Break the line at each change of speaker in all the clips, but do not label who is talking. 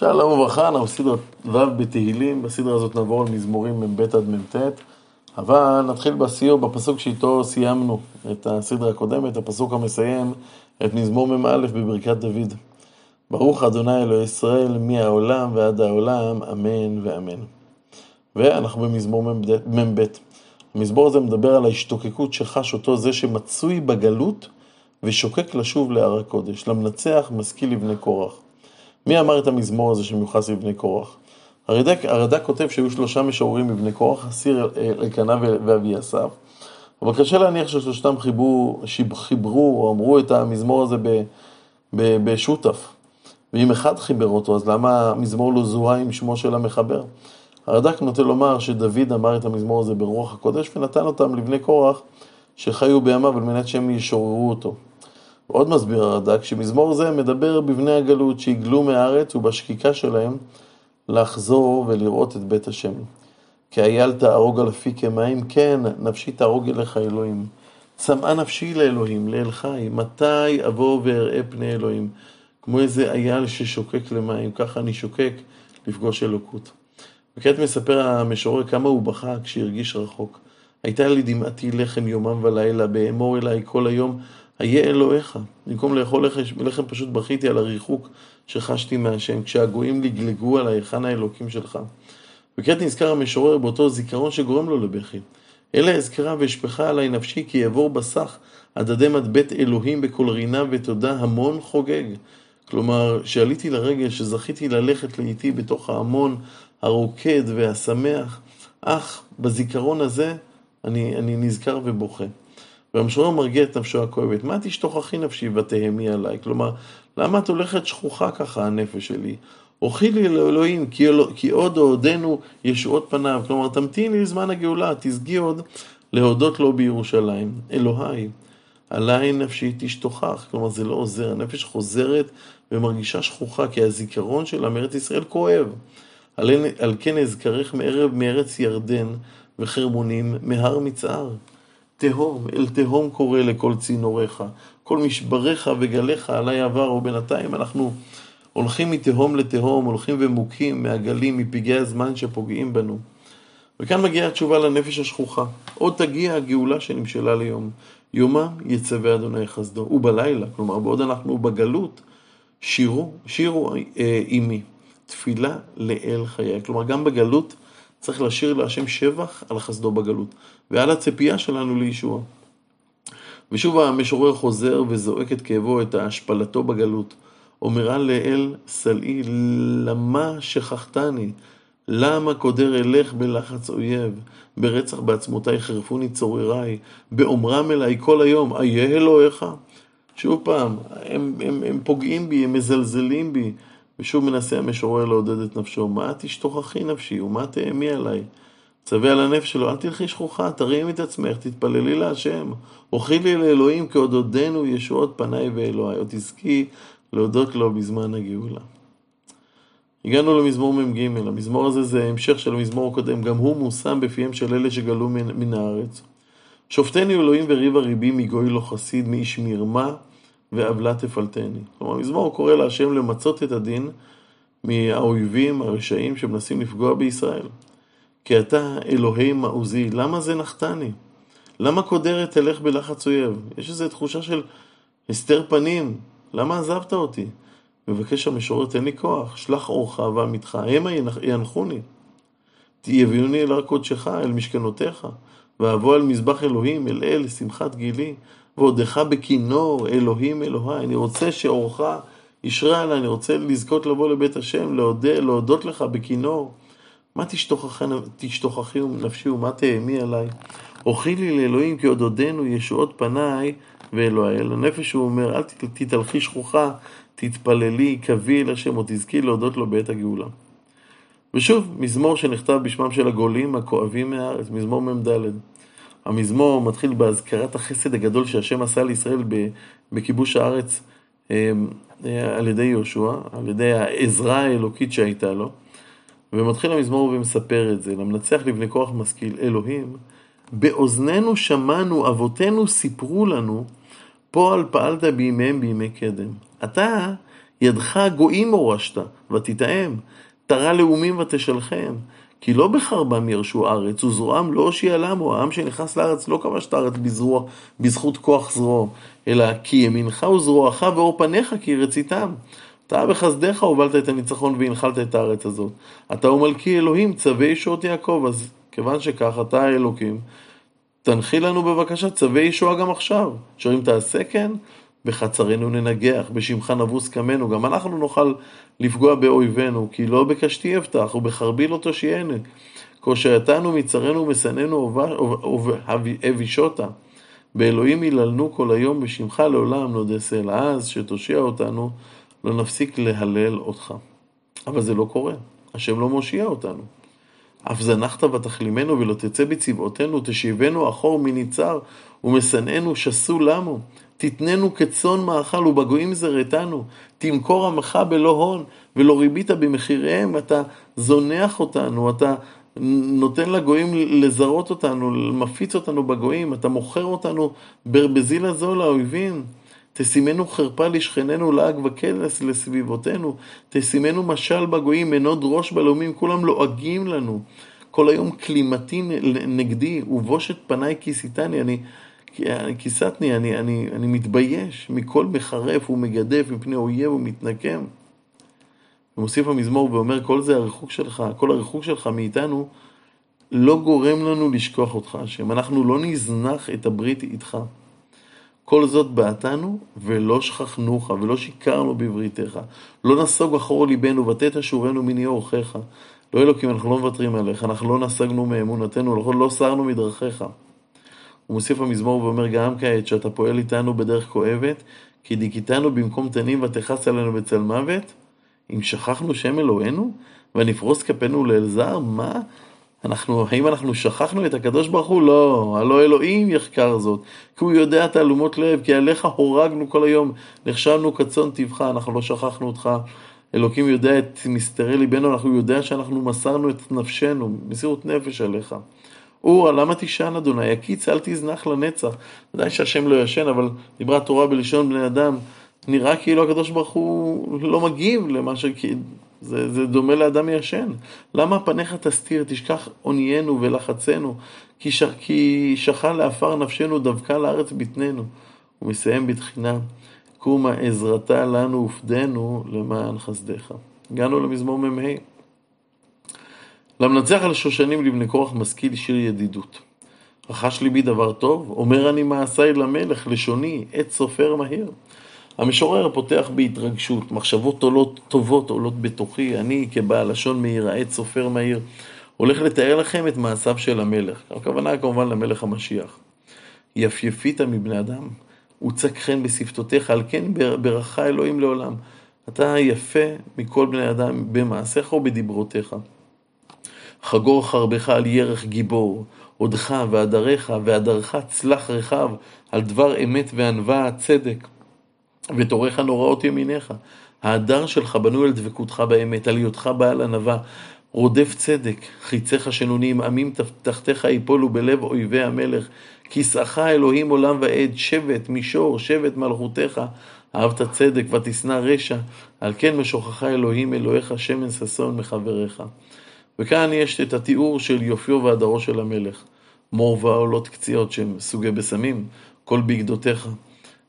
שלום וברכה, אנחנו בסדרת ו' בתהילים, בסדרה הזאת נעבור על מזמורים מ"ב עד מ"ט, אבל נתחיל בסיור בפסוק שאיתו סיימנו את הסדרה הקודמת, הפסוק המסיים את מזמור מ"א בברכת דוד. ברוך אדוני אלוהי ישראל, מהעולם ועד העולם, אמן ואמן. ואנחנו במזמור מ"ב. המזמור הזה מדבר על ההשתוקקות שחש אותו זה שמצוי בגלות ושוקק לשוב להר הקודש, למנצח משכיל לבני קורח. מי אמר את המזמור הזה שמיוחס לבני קורח? הרד"ק, הרד"ק כותב שהיו שלושה משוררים מבני קורח, אסיר אלקנה ואבי אסף, אבל קשה להניח ששלושתם חיברו, חיברו או אמרו את המזמור הזה בשותף. ואם אחד חיבר אותו, אז למה המזמור לא זוהה עם שמו של המחבר? הרד"ק נוטה לומר שדוד אמר את המזמור הזה ברוח הקודש ונתן אותם לבני קורח שחיו בימיו על מנת שהם ישוררו אותו. עוד מסביר הרד"ק שמזמור זה מדבר בבני הגלות שהגלו מהארץ ובשקיקה שלהם לחזור ולראות את בית השם. כי אייל תהרוג על אפי כמים, כן, נפשי תהרוג אליך אלוהים. צמאה נפשי לאלוהים, לאל חי, מתי אבוא ואראה פני אלוהים? כמו איזה אייל ששוקק למים, ככה אני שוקק לפגוש אלוקות. וכעת מספר המשורר כמה הוא בכה כשהרגיש רחוק. הייתה לי דמעתי לחם יומם ולילה, באמור אליי כל היום, איה אלוהיך. במקום לאכול לחם פשוט בכיתי על הריחוק שחשתי מהשם, כשהגויים לגלגו על היכן האלוקים שלך. וכעת נזכר המשורר באותו זיכרון שגורם לו לבכי. אלה אזכרה ואשפכה עלי נפשי כי יעבור בסך עד עדי בית אלוהים בכל רינה ותודה המון חוגג. כלומר, שעליתי לרגל, שזכיתי ללכת לאיתי בתוך ההמון הרוקד והשמח, אך בזיכרון הזה אני, אני נזכר ובוכה. והמשורר מרגיע את נפשו הכואבת. מה תשתוכחי נפשי ותהמי עליי? כלומר, למה את הולכת שכוחה ככה, הנפש שלי? הוכי לי לאלוהים, כי, כי עוד אוהדנו ישועות פניו. כלומר, תמתיני לזמן הגאולה, תזגי עוד להודות לו בירושלים. אלוהי, עליי נפשי תשתוכח. כלומר, זה לא עוזר, הנפש חוזרת ומרגישה שכוחה, כי הזיכרון שלה מארץ ישראל כואב. על, על כן אזכרך מערב מארץ ירדן וחרמונים, מהר מצער. תהום, אל תהום קורא לכל צינוריך, כל משבריך וגליך עלי עבר, ובינתיים אנחנו הולכים מתהום לתהום, הולכים ומוכים מהגלים, מפגעי הזמן שפוגעים בנו. וכאן מגיעה התשובה לנפש השכוחה. עוד תגיע הגאולה שנמשלה ליום. יומם יצווה אדוני חסדו. ובלילה, כלומר בעוד אנחנו בגלות, שירו, שירו אה, עימי. תפילה לאל חיי. כלומר, גם בגלות צריך לשיר להשם שבח על חסדו בגלות, ועל הציפייה שלנו לישוע. ושוב המשורר חוזר וזועק את כאבו, את השפלתו בגלות. אומרה לאל סלעי, למה שכחתני? למה קודר אלך בלחץ אויב? ברצח בעצמותיי חרפוני צורריי, באומרם אליי כל היום, איה אלוהיך? שוב פעם, הם, הם, הם פוגעים בי, הם מזלזלים בי, ושוב מנסה המשורר לעודד את נפשו, מה תשתוכחי נפשי ומה תאמי עליי? צווה על הנפש שלו, אל תלכי שכוחה, תרימי את עצמך, תתפללי להשם. הוכי לי לאלוהים כי עוד עודנו ישועות פניי ואלוהי, עוד תזכי להודות לו בזמן הגאולה. הגענו למזמור מ"ג, המזמור הזה זה המשך של המזמור הקודם, גם הוא מושם בפיהם של אלה שגלו מן, מן הארץ. שופטני אלוהים וריב הריבי מגוי לא חסיד, מאיש מרמה ועוולה תפלטני. כלומר, המזמור קורא להשם למצות את הדין מהאויבים הרשעים שמנסים לפגוע בישראל. כי אתה אלוהי מעוזי, למה זה נחתני? למה קודרת תלך בלחץ אויב? יש איזו תחושה של הסתר פנים, למה עזבת אותי? מבקש המשורר, תן לי כוח, שלח אורך ועמיתך, המה ינחוני. יביאוני אל הר קודשך, אל משכנותיך, ואבוא אל מזבח אלוהים, אל אל, שמחת גילי. ועודך בכינור, אלוהים אלוהי. אני רוצה שאורך ישרה עליי, אני רוצה לזכות לבוא לבית השם, להודה, להודות לך בכינור. מה תשתוכחי נפשי ומה תאמי עליי? אוכי לי לאלוהים כי עוד עודנו ישועות פניי ואלוהי. אל הנפש הוא אומר, אל תתהלכי שכוחה, תתפללי, קבי אל השם, או תזכי להודות לו בעת הגאולה. ושוב, מזמור שנכתב בשמם של הגולים הכואבים מהארץ, מזמור מ"ד. המזמור מתחיל בהזכרת החסד הגדול שהשם עשה לישראל בכיבוש הארץ אה, אה, על ידי יהושע, על ידי העזרה האלוקית שהייתה לו. ומתחיל המזמור ומספר את זה, למנצח לבני כוח משכיל, אלוהים, באוזנינו שמענו, אבותינו סיפרו לנו, פועל פעלת בימיהם בימי קדם. אתה ידך גויים הורשת, ותטעם, תרה לאומים ותשלחם. כי לא בחרבם ירשו ארץ, וזרועם לא הושיע למו, העם שנכנס לארץ לא כבש את הארץ בזרוע, בזכות כוח זרועו, אלא כי ימינך וזרועך ואור פניך כי רציתם. אתה בחסדיך הובלת את הניצחון והנחלת את הארץ הזאת. אתה הוא מלכי אלוהים, צווי ישועות יעקב. אז כיוון שכך, אתה האלוקים, תנחיל לנו בבקשה צווי ישועה גם עכשיו. אם תעשה כן, בחצרנו ננגח, בשמך נבוס קמנו, גם אנחנו נוכל לפגוע באויבינו, כי לא בקשתי אבטח, ובחרבי לא תושיינו. כושייתנו מצרנו ומשנאנו אבישותה. באלוהים היללנו כל היום בשמך לעולם נודה סלע. אז שתושיע אותנו, לא נפסיק להלל אותך. אבל זה לא קורה, השם לא מושיע אותנו. אף זנחת ותכלימנו ולא תצא בצבאותינו, תשיבנו אחור מניצר, ומשנאנו שסו למו. תתננו כצאן מאכל ובגויים זרעתנו, תמכור עמך בלא הון, ולא ריבית במחיריהם, אתה זונח אותנו, אתה נותן לגויים לזרות אותנו, מפיץ אותנו בגויים, אתה מוכר אותנו בזיל הזול לאויבים. תשימנו חרפה לשכננו לעג וקלס לסביבותינו, תשימנו משל בגויים, מנות ראש בלאומים, כולם לועגים לנו. כל היום כלימתי נגדי, ובושת פניי כיסיתני, אני, כיסתני, אני, אני, אני מתבייש מכל מחרף ומגדף מפני אויב ומתנקם. ומוסיף המזמור ואומר, כל זה הריחוק שלך, כל הריחוק שלך מאיתנו, לא גורם לנו לשכוח אותך, השם. אנחנו לא נזנח את הברית איתך. כל זאת בעתנו, ולא שכחנוך, ולא שיקרנו בבריתך. לא נסוג אחור ליבנו, ותת אשורנו מני אורחיך. לא אלוקים, אנחנו לא מוותרים עליך, אנחנו לא נסגנו מאמונתנו, אנחנו לא סרנו מדרכיך. הוא מוסיף המזמור ואומר גם כעת שאתה פועל איתנו בדרך כואבת, כי דיכיתנו במקום תנים ותכס עלינו בצל מוות. אם שכחנו שם אלוהינו, ונפרוס כפינו לאל זר, מה? אנחנו, האם אנחנו שכחנו את הקדוש ברוך הוא? לא, הלא אלוהים יחקר זאת, כי הוא יודע תעלומות לב, כי עליך הורגנו כל היום, נחשבנו כצאן טבחה, אנחנו לא שכחנו אותך. אלוקים יודע את מסתרי ליבנו, אנחנו יודע שאנחנו מסרנו את נפשנו, מסירות נפש עליך. אורה, למה תישן אדוני? הקיץ אל תזנח לנצח. ודאי שהשם לא ישן, אבל דיברה התורה בלשון בני אדם. נראה כאילו הקדוש ברוך הוא לא מגיב למה ש... זה, זה דומה לאדם ישן. למה פניך תסתיר, תשכח עוניינו ולחצנו, כי, ש... כי שכל לעפר נפשנו דבקה לארץ בטננו. הוא מסיים בתחינה, קומה עזרתה לנו ופדנו למען חסדיך. הגענו למזמור מ"ה. למנצח על שושנים לבני כוח משכיל שיר ידידות. רכש ליבי דבר טוב, אומר אני מעשיי למלך, לשוני, עת סופר מהיר. המשורר פותח בהתרגשות, מחשבות עולות טובות עולות בתוכי, אני כבעל לשון מהיר, עת סופר מהיר, הולך לתאר לכם את מעשיו של המלך. הכוונה כמובן למלך המשיח. יפייפית מבני אדם, הוצק חן בשפתותיך, על כן ברכה אלוהים לעולם. אתה יפה מכל בני אדם במעשיך ובדיברותיך. חגור חרבך על ירך גיבור, עודך והדריך והדרך צלח רחב, על דבר אמת וענווה צדק, ותורך נוראות ימיניך. ההדר שלך בנוי על דבקותך באמת, על היותך בעל ענווה, רודף צדק, חיציך שנונים, עמים תחתיך יפולו בלב אויבי המלך, כיסאך אלוהים עולם ועד, שבט מישור, שבט מלכותך, אהבת צדק ותשנא רשע, על כן משוכך אלוהים אלוהיך שמן ששון מחבריך. וכאן יש את התיאור של יופיו והדרו של המלך. מור ועולות קציעות שהם סוגי בשמים, כל בגדותיך.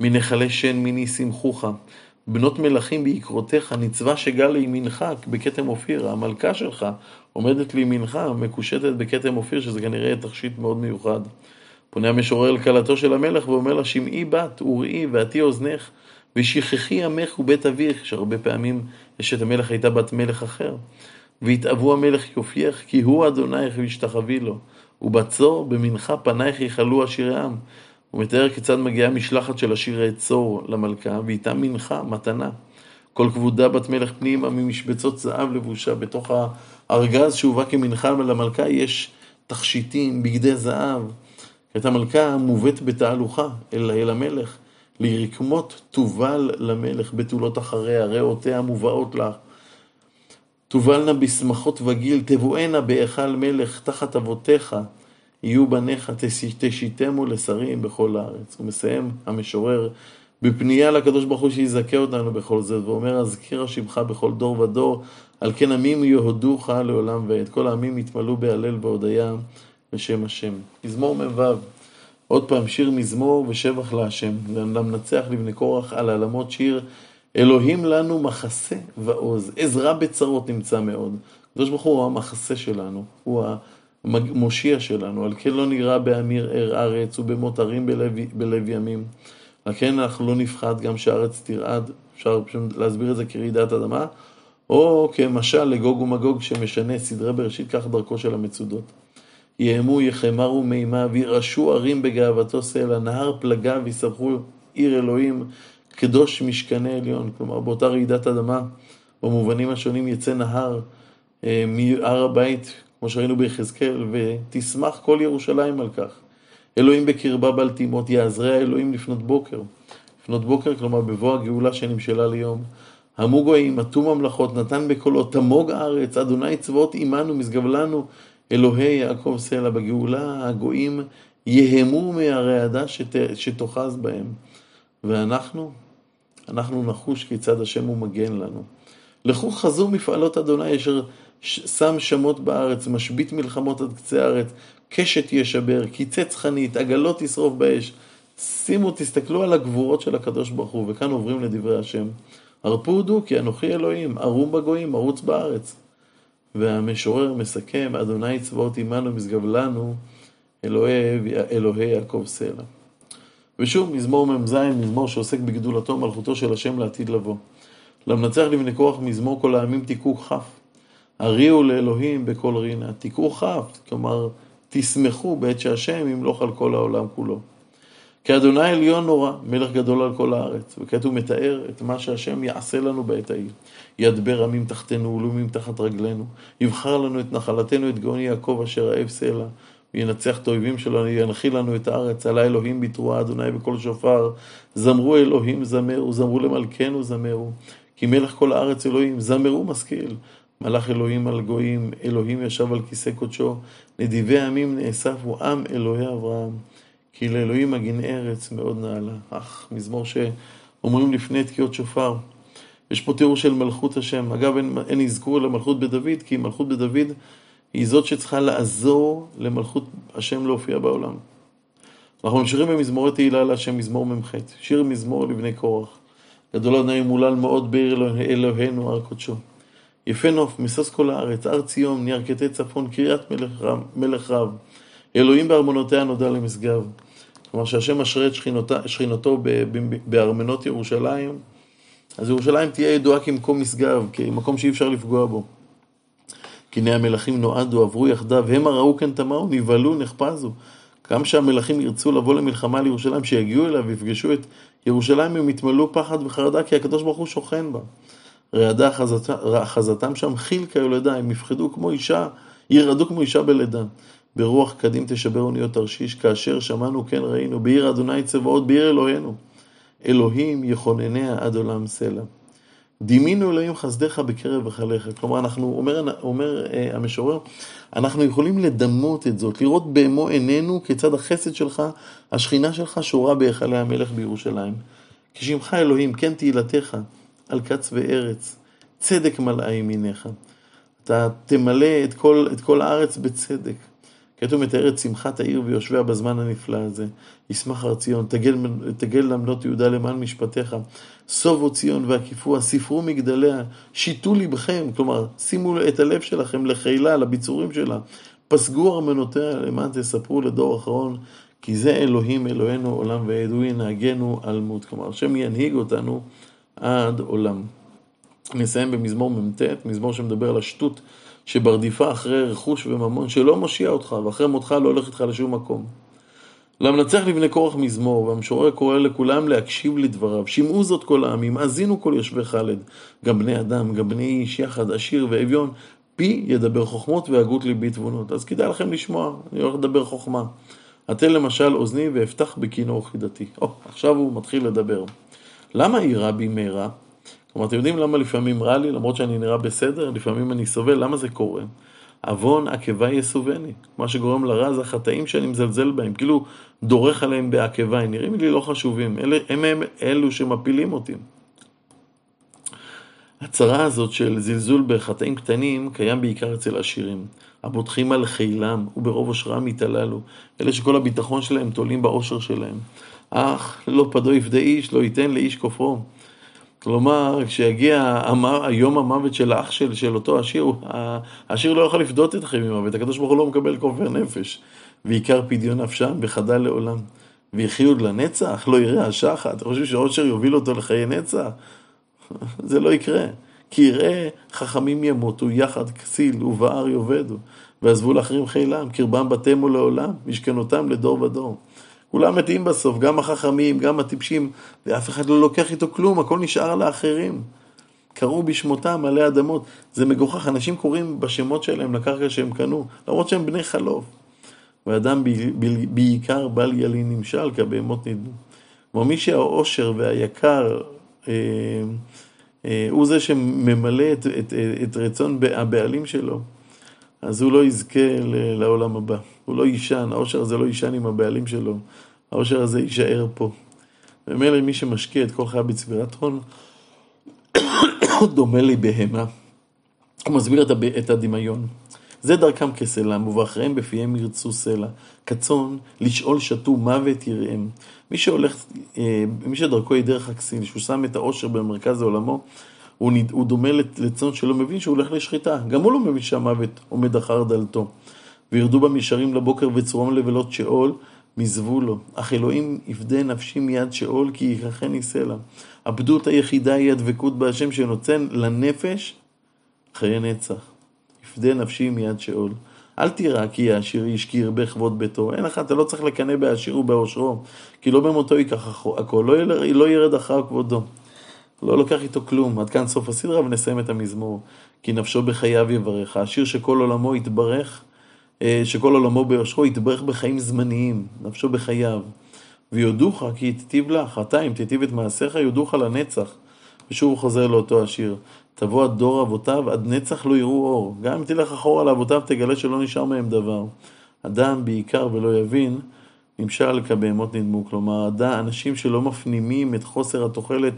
מנחלי שן מיני שמחוך. בנות מלכים בעקרותיך, נצבה שגל לימינך בכתם אופיר. המלכה שלך עומדת לימינך, מקושטת בכתם אופיר, שזה כנראה תכשיט מאוד מיוחד. פונה המשורר אל כלתו של המלך ואומר לה, שמעי בת, וראי, ועתי אוזנך, ושכחי עמך ובית אביך, שהרבה פעמים אשת המלך הייתה בת מלך אחר. ויתאבו המלך יופייך, כי הוא אדונייך וישתחווי לו. ובצור במנחה פנייך יכלו עשירי עם. הוא מתאר כיצד מגיעה משלחת של עשירי צור למלכה, ואיתה מנחה, מתנה. כל כבודה בת מלך פנימה ממשבצות זהב לבושה. בתוך הארגז שהובא כמנחה למלכה יש תכשיטים, בגדי זהב. את המלכה מובאת בתהלוכה אל, אל המלך. לרקמות תובל למלך בתולות אחריה, ריאותיה מובאות לך. תובלנה בשמחות וגיל, תבואנה בהיכל מלך, תחת אבותיך, יהיו בניך, תשיתמו לשרים בכל הארץ. הוא מסיים, המשורר, בפנייה לקדוש ברוך הוא שיזכה אותנו בכל זה, ואומר, אזכיר השמך בכל דור ודור, על כן עמים יהודוך לעולם ועד. כל העמים יתמלאו בהלל והודיה בשם השם. מזמור מ"ו, עוד פעם, שיר מזמור ושבח להשם. למנצח לבני קורח על העלמות שיר, אלוהים לנו מחסה ועוז. עזרה בצרות נמצא מאוד. הקדוש ברוך הוא המחסה שלנו, הוא המושיע שלנו, על כן לא נראה באמיר ער ארץ ובמות הרים בלב, בלב ימים. לכן אנחנו לא נפחד גם שהארץ תרעד, אפשר להסביר את זה כרעידת אדמה, או כמשל לגוג ומגוג שמשנה סדרי בראשית, כך דרכו של המצודות. יאמו יחמרו מימה וירעשו ערים בגאוותו סלע, נהר פלגה ויסבכו עיר אלוהים, קדוש משכנה עליון. כלומר, באותה רעידת אדמה, במובנים השונים יצא נהר אה, מהר הבית, כמו שראינו ביחזקאל, ותשמח כל ירושלים על כך. אלוהים בקרבה בלטימות, יעזרי האלוהים לפנות בוקר. לפנות בוקר, כלומר בבוא הגאולה שנמשלה ליום. המו גויים, עטו ממלכות, נתן בקולו, תמוג הארץ, אדוני צבאות עמנו, משגב לנו, אלוהי יעקב סלע. בגאולה הגויים יהמו מהרעדה שת, שתאחז בהם. ואנחנו, אנחנו נחוש כיצד השם הוא מגן לנו. לכו חזו מפעלות אדוני אשר שם שמות בארץ, משבית מלחמות עד קצה הארץ, קשת ישבר, קיצץ חנית, עגלות ישרוף באש. שימו, תסתכלו על הגבורות של הקדוש ברוך הוא, וכאן עוברים לדברי השם. הרפו הודו כי אנוכי אלוהים, ערום בגויים, ערוץ בארץ. והמשורר מסכם, אדוני צבאות עמנו משגב לנו, אלוהי, אלוהי יעקב סלע. ושוב, מזמור מ"ז, מזמור שעוסק בגדולתו ומלכותו של השם לעתיד לבוא. למנצח לבני כוח מזמור כל העמים תיקעו כף. הריעו לאלוהים בכל רינה. תיקעו כף, כלומר, תשמחו בעת שהשם ימלוך על כל העולם כולו. כי אדוני עליון נורא, מלך גדול על כל הארץ. וכעת הוא מתאר את מה שהשם יעשה לנו בעת ההיא. ידבר עמים תחתנו ולאומים תחת רגלינו. יבחר לנו את נחלתנו, את גאון יעקב אשר רעב סלע. וינצח את האויבים שלנו, ינחיל לנו את הארץ. עלה אלוהים בתרועה, אדוני בקול שופר. זמרו אלוהים זמרו, זמרו למלכנו זמרו. כי מלך כל הארץ אלוהים, זמרו משכיל. מלך אלוהים על גויים, אלוהים ישב על כיסא קודשו, נדיבי עמים נאספו, עם אלוהי אברהם. כי לאלוהים מגין ארץ מאוד נעלה. אך, מזמור שאומרים לפני תקיעות שופר. יש פה תיאור של מלכות השם. אגב, אין, אין אזכור למלכות בדוד, כי מלכות בדוד היא זאת שצריכה לעזור למלכות השם להופיע בעולם. אנחנו ממשיכים במזמורי תהילה להשם, מזמור מ"ח. שיר מזמור לבני קורח. גדול אדוני מולל מאוד בעיר אלוהינו הר קודשו. יפה נוף, משוש כל הארץ, הר ציון, מירכתי צפון, קריית מלך מלך רב. אלוהים בארמונותיה נודע למשגב. כלומר שהשם משרה את שכינותו בארמנות ירושלים, אז ירושלים תהיה ידועה כמקום משגב, כמקום שאי אפשר לפגוע בו. הנה המלכים נועדו, עברו יחדיו, המה ראו כן תמהו, נבהלו, נחפזו. גם שהמלכים ירצו לבוא למלחמה לירושלים, שיגיעו אליו ויפגשו את ירושלים, הם יתמלאו פחד וחרדה, כי הקדוש ברוך הוא שוכן בה. רעדה אחזתם שם חיל כיולדה, הם יפחדו כמו אישה, ירעדו כמו אישה בלידה. ברוח קדים תשבר אוניות תרשיש, כאשר שמענו כן ראינו, בעיר אדוני צבאות, בעיר אלוהינו. אלוהים יכונניה עד עולם סלע. דימינו אלוהים חסדיך בקרב החליך. כלומר, אנחנו, אומר, אומר אה, המשורר, אנחנו יכולים לדמות את זאת, לראות במו עינינו כיצד החסד שלך, השכינה שלך שורה בהיכלי המלך בירושלים. כשמך אלוהים, כן תהילתך, על קץ וארץ, צדק מלאה ימיניך. אתה תמלא את כל, את כל הארץ בצדק. כתוב מתאר את שמחת העיר ויושביה בזמן הנפלא הזה. ישמח הר ציון, תגל, תגל למנות יהודה למען משפטיך. סובו ציון והקיפוה, ספרו מגדליה, שיתו לבכם, כלומר, שימו את הלב שלכם לחילה, לביצורים שלה. פסגו ארמנותיה למען תספרו לדור אחרון, כי זה אלוהים אלוהינו עולם ועד, הוא ינהגנו על מות. כלומר, השם ינהיג אותנו עד עולם. נסיים במזמור מ"ט, מזמור שמדבר על השטות שברדיפה אחרי רכוש וממון שלא מושיע אותך, ואחרי מותך לא הולך איתך לשום מקום. למנצח לבני כורח מזמור, והמשורר קורא לכולם להקשיב לדבריו. שמעו זאת כל העמים, האזינו כל יושבי חלד, גם בני אדם, גם בני איש, יחד, עשיר ואביון, פי ידבר חוכמות והגות ליבי תבונות. אז כדאי לכם לשמוע, אני הולך לדבר חוכמה. אתן למשל אוזני ואפתח בכינור חידתי. או, עכשיו הוא מתחיל לדבר. למה אירע בי מהרה? כלומר, אתם יודעים למה לפעמים רע לי, למרות שאני נראה בסדר, לפעמים אני סובל, למה זה קורה? עוון עקבה יסובני. מה שגורם לרע זה החטאים שאני מזלזל בהם, כאילו דורך עליהם בעקבה, הם נראים לי לא חשובים, אלה, הם, הם אלו שמפילים אותי. הצרה הזאת של זלזול בחטאים קטנים קיים בעיקר אצל עשירים. הבוטחים על חילם וברוב אושרם יתעללו, אלה שכל הביטחון שלהם תולים באושר שלהם. אך לא פדו יפדה איש, לא ייתן לאיש כופרו. כלומר, כשיגיע היום המוות של האח של, של אותו עשיר, העשיר לא יכול לפדות את חיים ממוות, הקדוש ברוך הוא לא מקבל כופר נפש. ועיקר פדיון נפשם וחדל לעולם. ויחיו לנצח, לא יראה השחת. אתה חושב שעושר יוביל אותו לחיי נצח? זה לא יקרה. כי יראה חכמים ימותו יחד כסיל ובער יאבדו, ועזבו לאחרים חילם, קרבם בתמו לעולם, משכנותם לדור ודור. כולם מתים בסוף, גם החכמים, גם הטיפשים, ואף אחד לא לוקח איתו כלום, הכל נשאר לאחרים. קראו בשמותם עלי אדמות. זה מגוחך, אנשים קוראים בשמות שלהם לקרקע שהם קנו, למרות שהם בני חלוף. ואדם בעיקר בל ילין נמשל, כבהמות נדמו. כלומר, מי שהאושר והיקר אה, אה, הוא זה שממלא את, את, את רצון הבעלים שלו, אז הוא לא יזכה לעולם הבא. הוא לא יישן, האושר הזה לא יישן עם הבעלים שלו, האושר הזה יישאר פה. ומילא מי שמשקיע את כל חייו בצבירת הון, דומה לבהמה. הוא מסביר את הדמיון. זה דרכם כסלם, ובאחריהם בפיהם ירצו סלע. כצאן, לשאול שתו מוות יראם. מי שהולך, אה, מי שדרכו היא דרך הכסיל, שהוא שם את העושר במרכז עולמו, הוא, נד, הוא דומה לצאן שלא מבין שהוא הולך לשחיטה. גם הוא לא מבין שהמוות עומד אחר דלתו. וירדו במישרים לבוקר וצרום לבלות שאול, מזבו לו. אך אלוהים יפדה נפשי מיד שאול, כי ייקחני סלע. עבדות היחידה היא הדבקות בהשם שנותן לנפש חיי נצח. יפדה נפשי מיד שאול. אל תירא כי העשיר איש כי ירבה כבוד ביתו. אין לך, אתה לא צריך לקנא בעשיר ובעושרו, כי לא במותו ייקח הכל, לא, לא ירד אחר כבודו. לא לוקח איתו כלום. עד כאן סוף הסדרה ונסיים את המזמור. כי נפשו בחייו יברך. העשיר שכל עולמו יתברך, אה, שכל עולמו ביושרו יתברך בחיים זמניים, נפשו בחייו. ויודוך כי תיטיב לך, אתה אם תיטיב את מעשיך, יודוך לנצח. ושוב חוזר לאותו השיר. תבוא עד דור אבותיו, עד נצח לא יראו אור. גם אם תלך אחורה לאבותיו, תגלה שלא נשאר מהם דבר. אדם בעיקר ולא יבין, נמשל כבהמות נדמו. כלומר, אנשים שלא מפנימים את חוסר התוחלת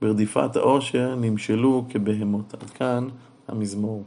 ברדיפת העושר, נמשלו כבהמות. עד כאן המזמור.